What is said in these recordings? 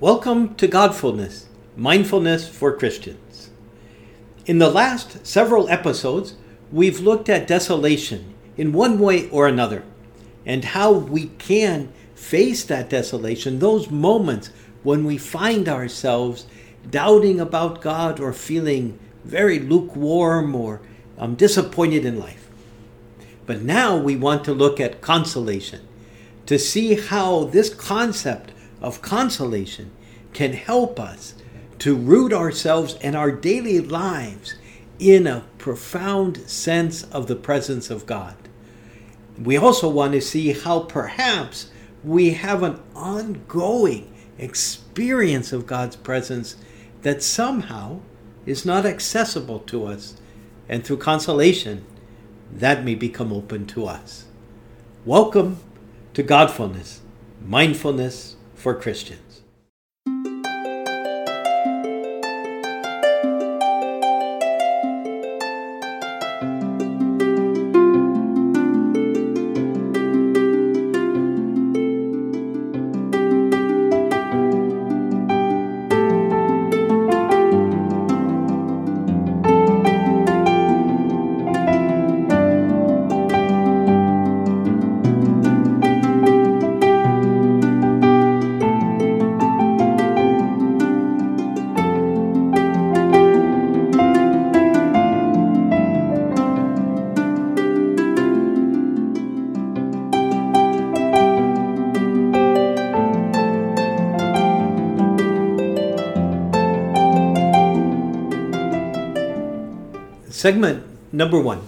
Welcome to Godfulness, Mindfulness for Christians. In the last several episodes, we've looked at desolation in one way or another and how we can face that desolation, those moments when we find ourselves doubting about God or feeling very lukewarm or um, disappointed in life. But now we want to look at consolation to see how this concept of consolation can help us to root ourselves and our daily lives in a profound sense of the presence of God. We also want to see how perhaps we have an ongoing experience of God's presence that somehow is not accessible to us, and through consolation, that may become open to us. Welcome to Godfulness, Mindfulness for Christians. Segment number one.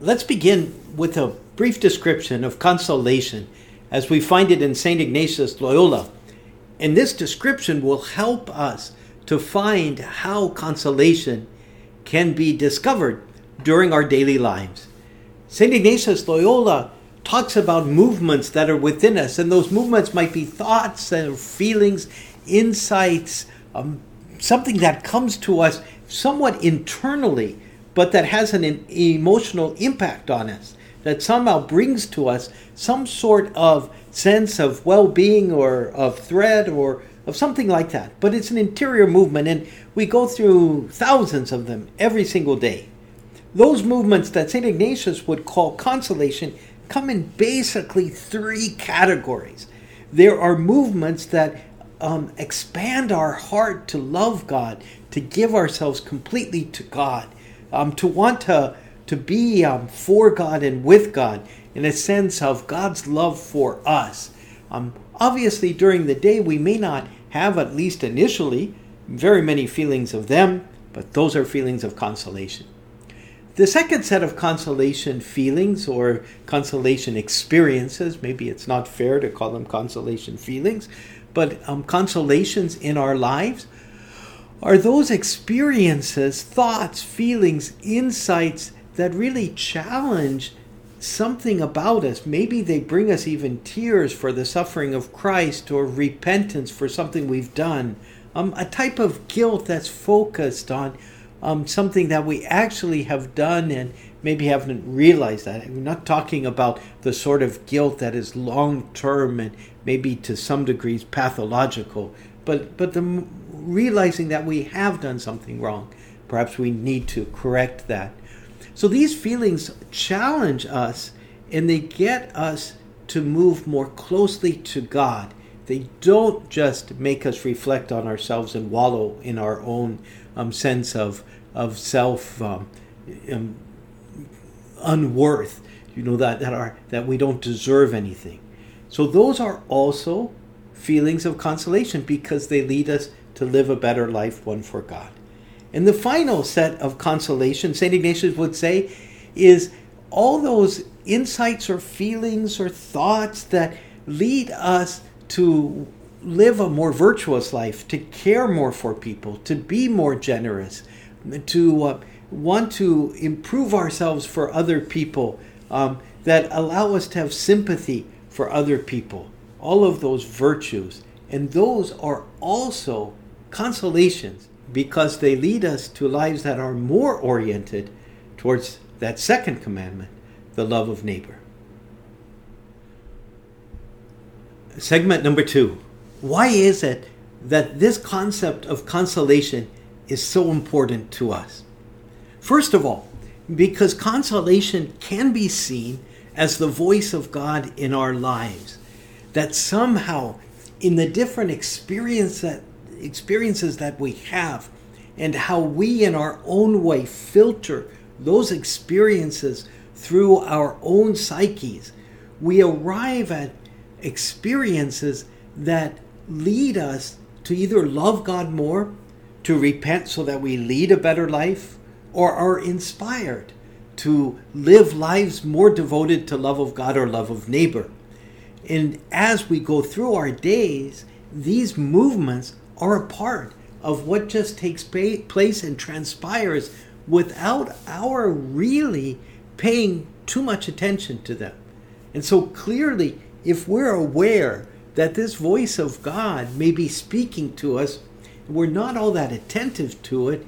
Let's begin with a brief description of consolation as we find it in St. Ignatius Loyola. And this description will help us to find how consolation can be discovered during our daily lives. St. Ignatius Loyola talks about movements that are within us, and those movements might be thoughts and feelings, insights, um, something that comes to us somewhat internally, but that has an emotional impact on us, that somehow brings to us some sort of sense of well being or of threat or of something like that. But it's an interior movement, and we go through thousands of them every single day. Those movements that St. Ignatius would call consolation come in basically three categories. There are movements that um, expand our heart to love God, to give ourselves completely to God, um, to want to, to be um, for God and with God in a sense of God's love for us. Um, obviously, during the day, we may not have, at least initially, very many feelings of them, but those are feelings of consolation. The second set of consolation feelings or consolation experiences, maybe it's not fair to call them consolation feelings, but um, consolations in our lives are those experiences, thoughts, feelings, insights that really challenge something about us. Maybe they bring us even tears for the suffering of Christ or repentance for something we've done. Um, a type of guilt that's focused on um, something that we actually have done and maybe haven't realized that. We're not talking about the sort of guilt that is long term and maybe to some degrees pathological, but, but the realizing that we have done something wrong. Perhaps we need to correct that. So these feelings challenge us and they get us to move more closely to God. They don't just make us reflect on ourselves and wallow in our own um, sense of, of self um, um, unworth, you know, that, that, are, that we don't deserve anything. So those are also feelings of consolation because they lead us to live a better life, one for God. And the final set of consolation, St. Ignatius would say, is all those insights or feelings or thoughts that lead us to live a more virtuous life, to care more for people, to be more generous, to uh, want to improve ourselves for other people, um, that allow us to have sympathy for other people. All of those virtues. And those are also consolations because they lead us to lives that are more oriented towards that second commandment, the love of neighbor. Segment number two Why is it that this concept of consolation is so important to us? First of all, because consolation can be seen as the voice of God in our lives. That somehow, in the different experience that, experiences that we have, and how we, in our own way, filter those experiences through our own psyches, we arrive at experiences that lead us to either love God more, to repent so that we lead a better life, or are inspired to live lives more devoted to love of God or love of neighbor. And as we go through our days, these movements are a part of what just takes place and transpires without our really paying too much attention to them. And so clearly, if we're aware that this voice of God may be speaking to us, we're not all that attentive to it,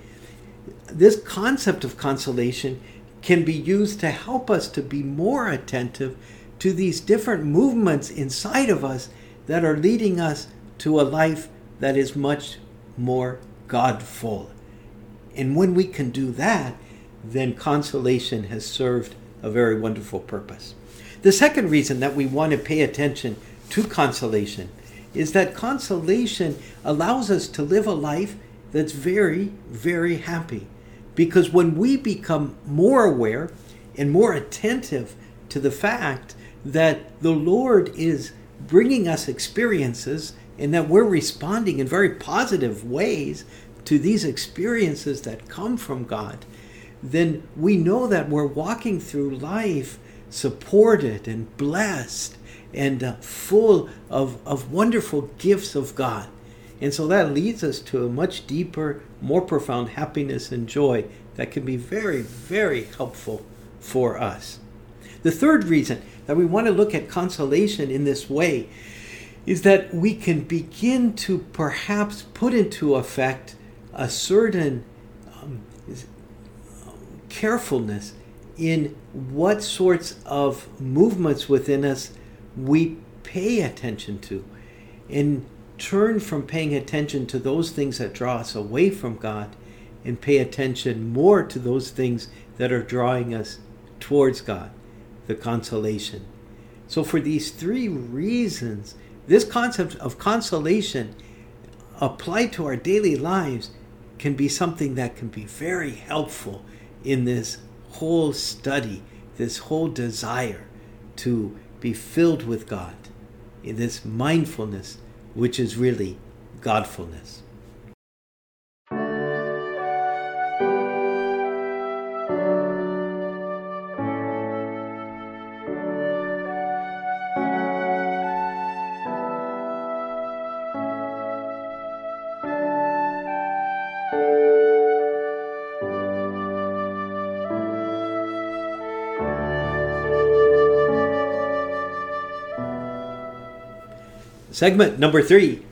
this concept of consolation can be used to help us to be more attentive to these different movements inside of us that are leading us to a life that is much more Godful. And when we can do that, then consolation has served a very wonderful purpose. The second reason that we want to pay attention to consolation is that consolation allows us to live a life that's very, very happy. Because when we become more aware and more attentive to the fact that the Lord is bringing us experiences and that we're responding in very positive ways to these experiences that come from God, then we know that we're walking through life supported and blessed and uh, full of, of wonderful gifts of God. And so that leads us to a much deeper, more profound happiness and joy that can be very, very helpful for us. The third reason that we want to look at consolation in this way is that we can begin to perhaps put into effect a certain um, carefulness in what sorts of movements within us we pay attention to and turn from paying attention to those things that draw us away from God and pay attention more to those things that are drawing us towards God, the consolation. So, for these three reasons, this concept of consolation applied to our daily lives can be something that can be very helpful in this whole study, this whole desire to be filled with God, in this mindfulness, which is really Godfulness. Segment number three.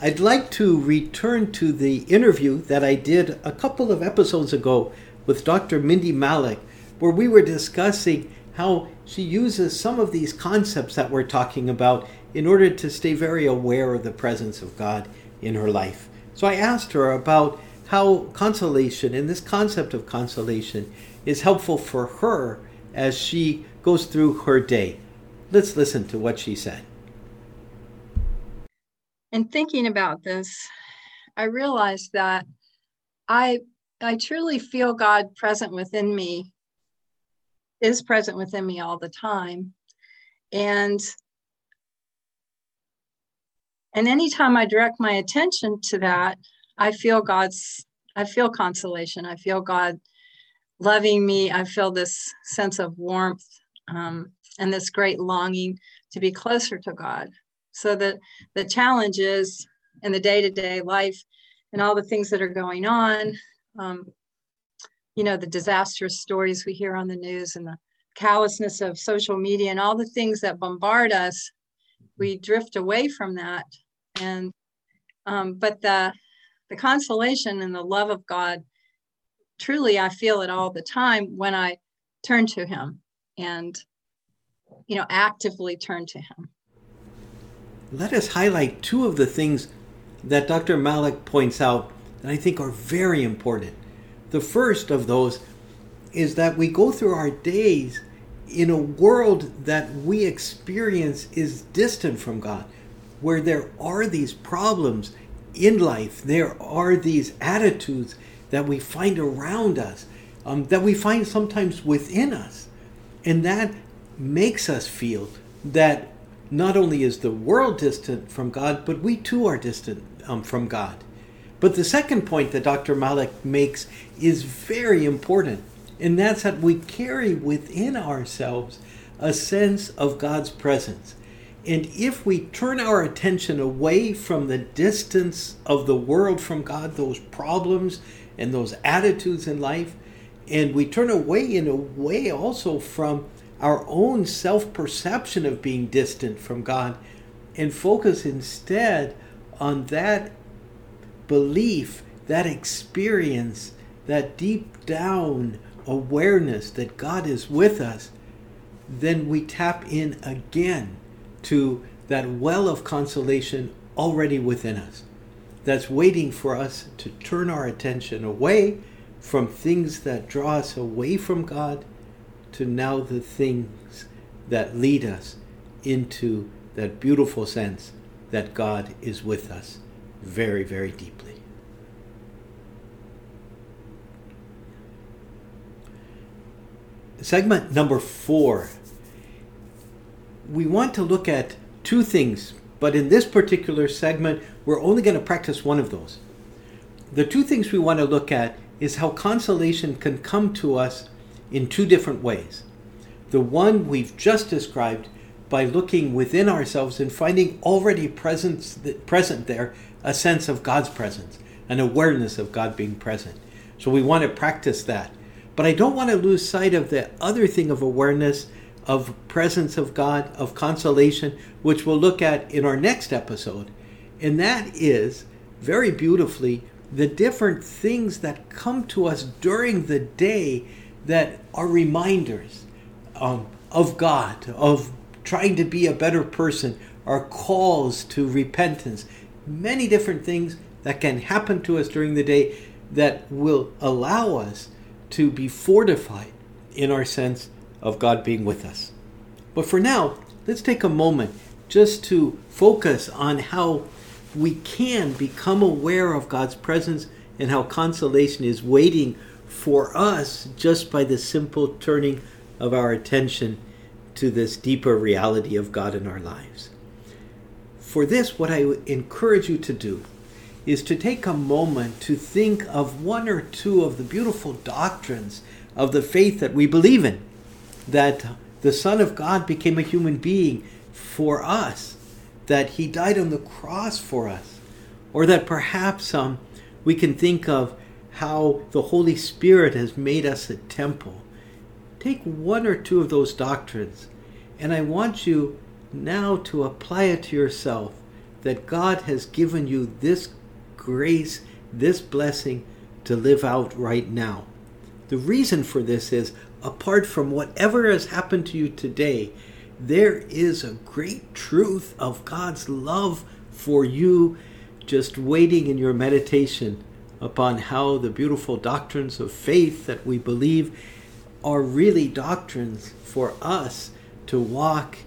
I'd like to return to the interview that I did a couple of episodes ago with Dr. Mindy Malik, where we were discussing how she uses some of these concepts that we're talking about in order to stay very aware of the presence of God in her life. So I asked her about how consolation and this concept of consolation is helpful for her as she goes through her day. Let's listen to what she said in thinking about this, I realized that I I truly feel God present within me, is present within me all the time. And and anytime I direct my attention to that, I feel God's, I feel consolation. I feel God loving me. I feel this sense of warmth um, and this great longing to be closer to God. So the the challenge is in the day to day life and all the things that are going on. Um, you know, the disastrous stories we hear on the news and the callousness of social media and all the things that bombard us, we drift away from that. And um, but the the consolation and the love of God, truly, I feel it all the time when I turn to Him and you know actively turn to Him. Let us highlight two of the things that Dr. Malik points out that I think are very important. The first of those is that we go through our days in a world that we experience is distant from God, where there are these problems in life, there are these attitudes that we find around us, um, that we find sometimes within us. And that makes us feel that not only is the world distant from God, but we too are distant um, from God. But the second point that Dr. Malik makes is very important, and that's that we carry within ourselves a sense of God's presence. And if we turn our attention away from the distance of the world from God, those problems and those attitudes in life, and we turn away in a way also from our own self perception of being distant from God and focus instead on that belief, that experience, that deep down awareness that God is with us, then we tap in again to that well of consolation already within us. That's waiting for us to turn our attention away from things that draw us away from God to now the things that lead us into that beautiful sense that God is with us very, very deeply. Segment number four. We want to look at two things, but in this particular segment, we're only going to practice one of those. The two things we want to look at is how consolation can come to us in two different ways. The one we've just described by looking within ourselves and finding already present, present there a sense of God's presence, an awareness of God being present. So we want to practice that. But I don't want to lose sight of the other thing of awareness, of presence of God, of consolation, which we'll look at in our next episode. And that is very beautifully the different things that come to us during the day that are reminders um, of God, of trying to be a better person, are calls to repentance, many different things that can happen to us during the day that will allow us to be fortified in our sense of God being with us. But for now, let's take a moment just to focus on how we can become aware of God's presence and how consolation is waiting for us just by the simple turning of our attention to this deeper reality of God in our lives. For this, what I encourage you to do is to take a moment to think of one or two of the beautiful doctrines of the faith that we believe in. That the Son of God became a human being for us, that he died on the cross for us, or that perhaps um, we can think of how the Holy Spirit has made us a temple. Take one or two of those doctrines, and I want you now to apply it to yourself that God has given you this grace, this blessing to live out right now. The reason for this is apart from whatever has happened to you today, there is a great truth of God's love for you just waiting in your meditation upon how the beautiful doctrines of faith that we believe are really doctrines for us to walk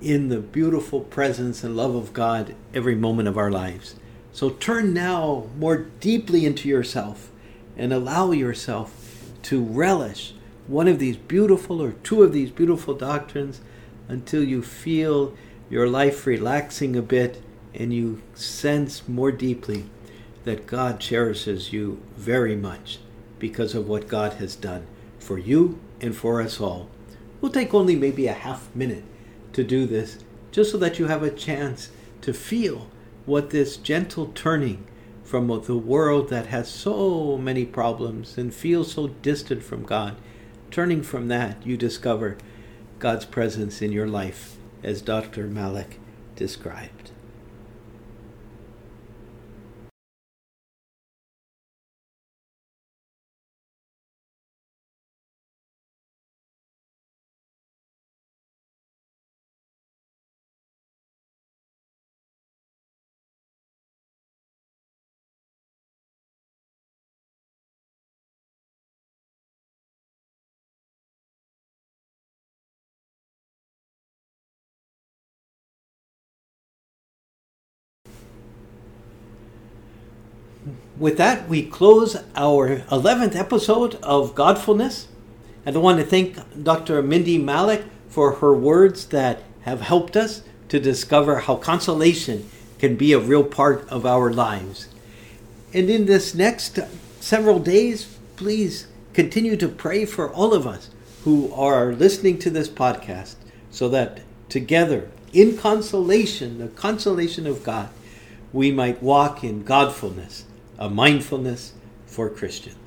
in the beautiful presence and love of God every moment of our lives. So turn now more deeply into yourself and allow yourself to relish one of these beautiful or two of these beautiful doctrines until you feel your life relaxing a bit and you sense more deeply that God cherishes you very much because of what God has done for you and for us all. We'll take only maybe a half minute to do this, just so that you have a chance to feel what this gentle turning from the world that has so many problems and feels so distant from God, turning from that, you discover God's presence in your life, as Dr. Malik described. With that, we close our 11th episode of Godfulness. And I want to thank Dr. Mindy Malik for her words that have helped us to discover how consolation can be a real part of our lives. And in this next several days, please continue to pray for all of us who are listening to this podcast so that together, in consolation, the consolation of God, we might walk in Godfulness, a mindfulness for Christians.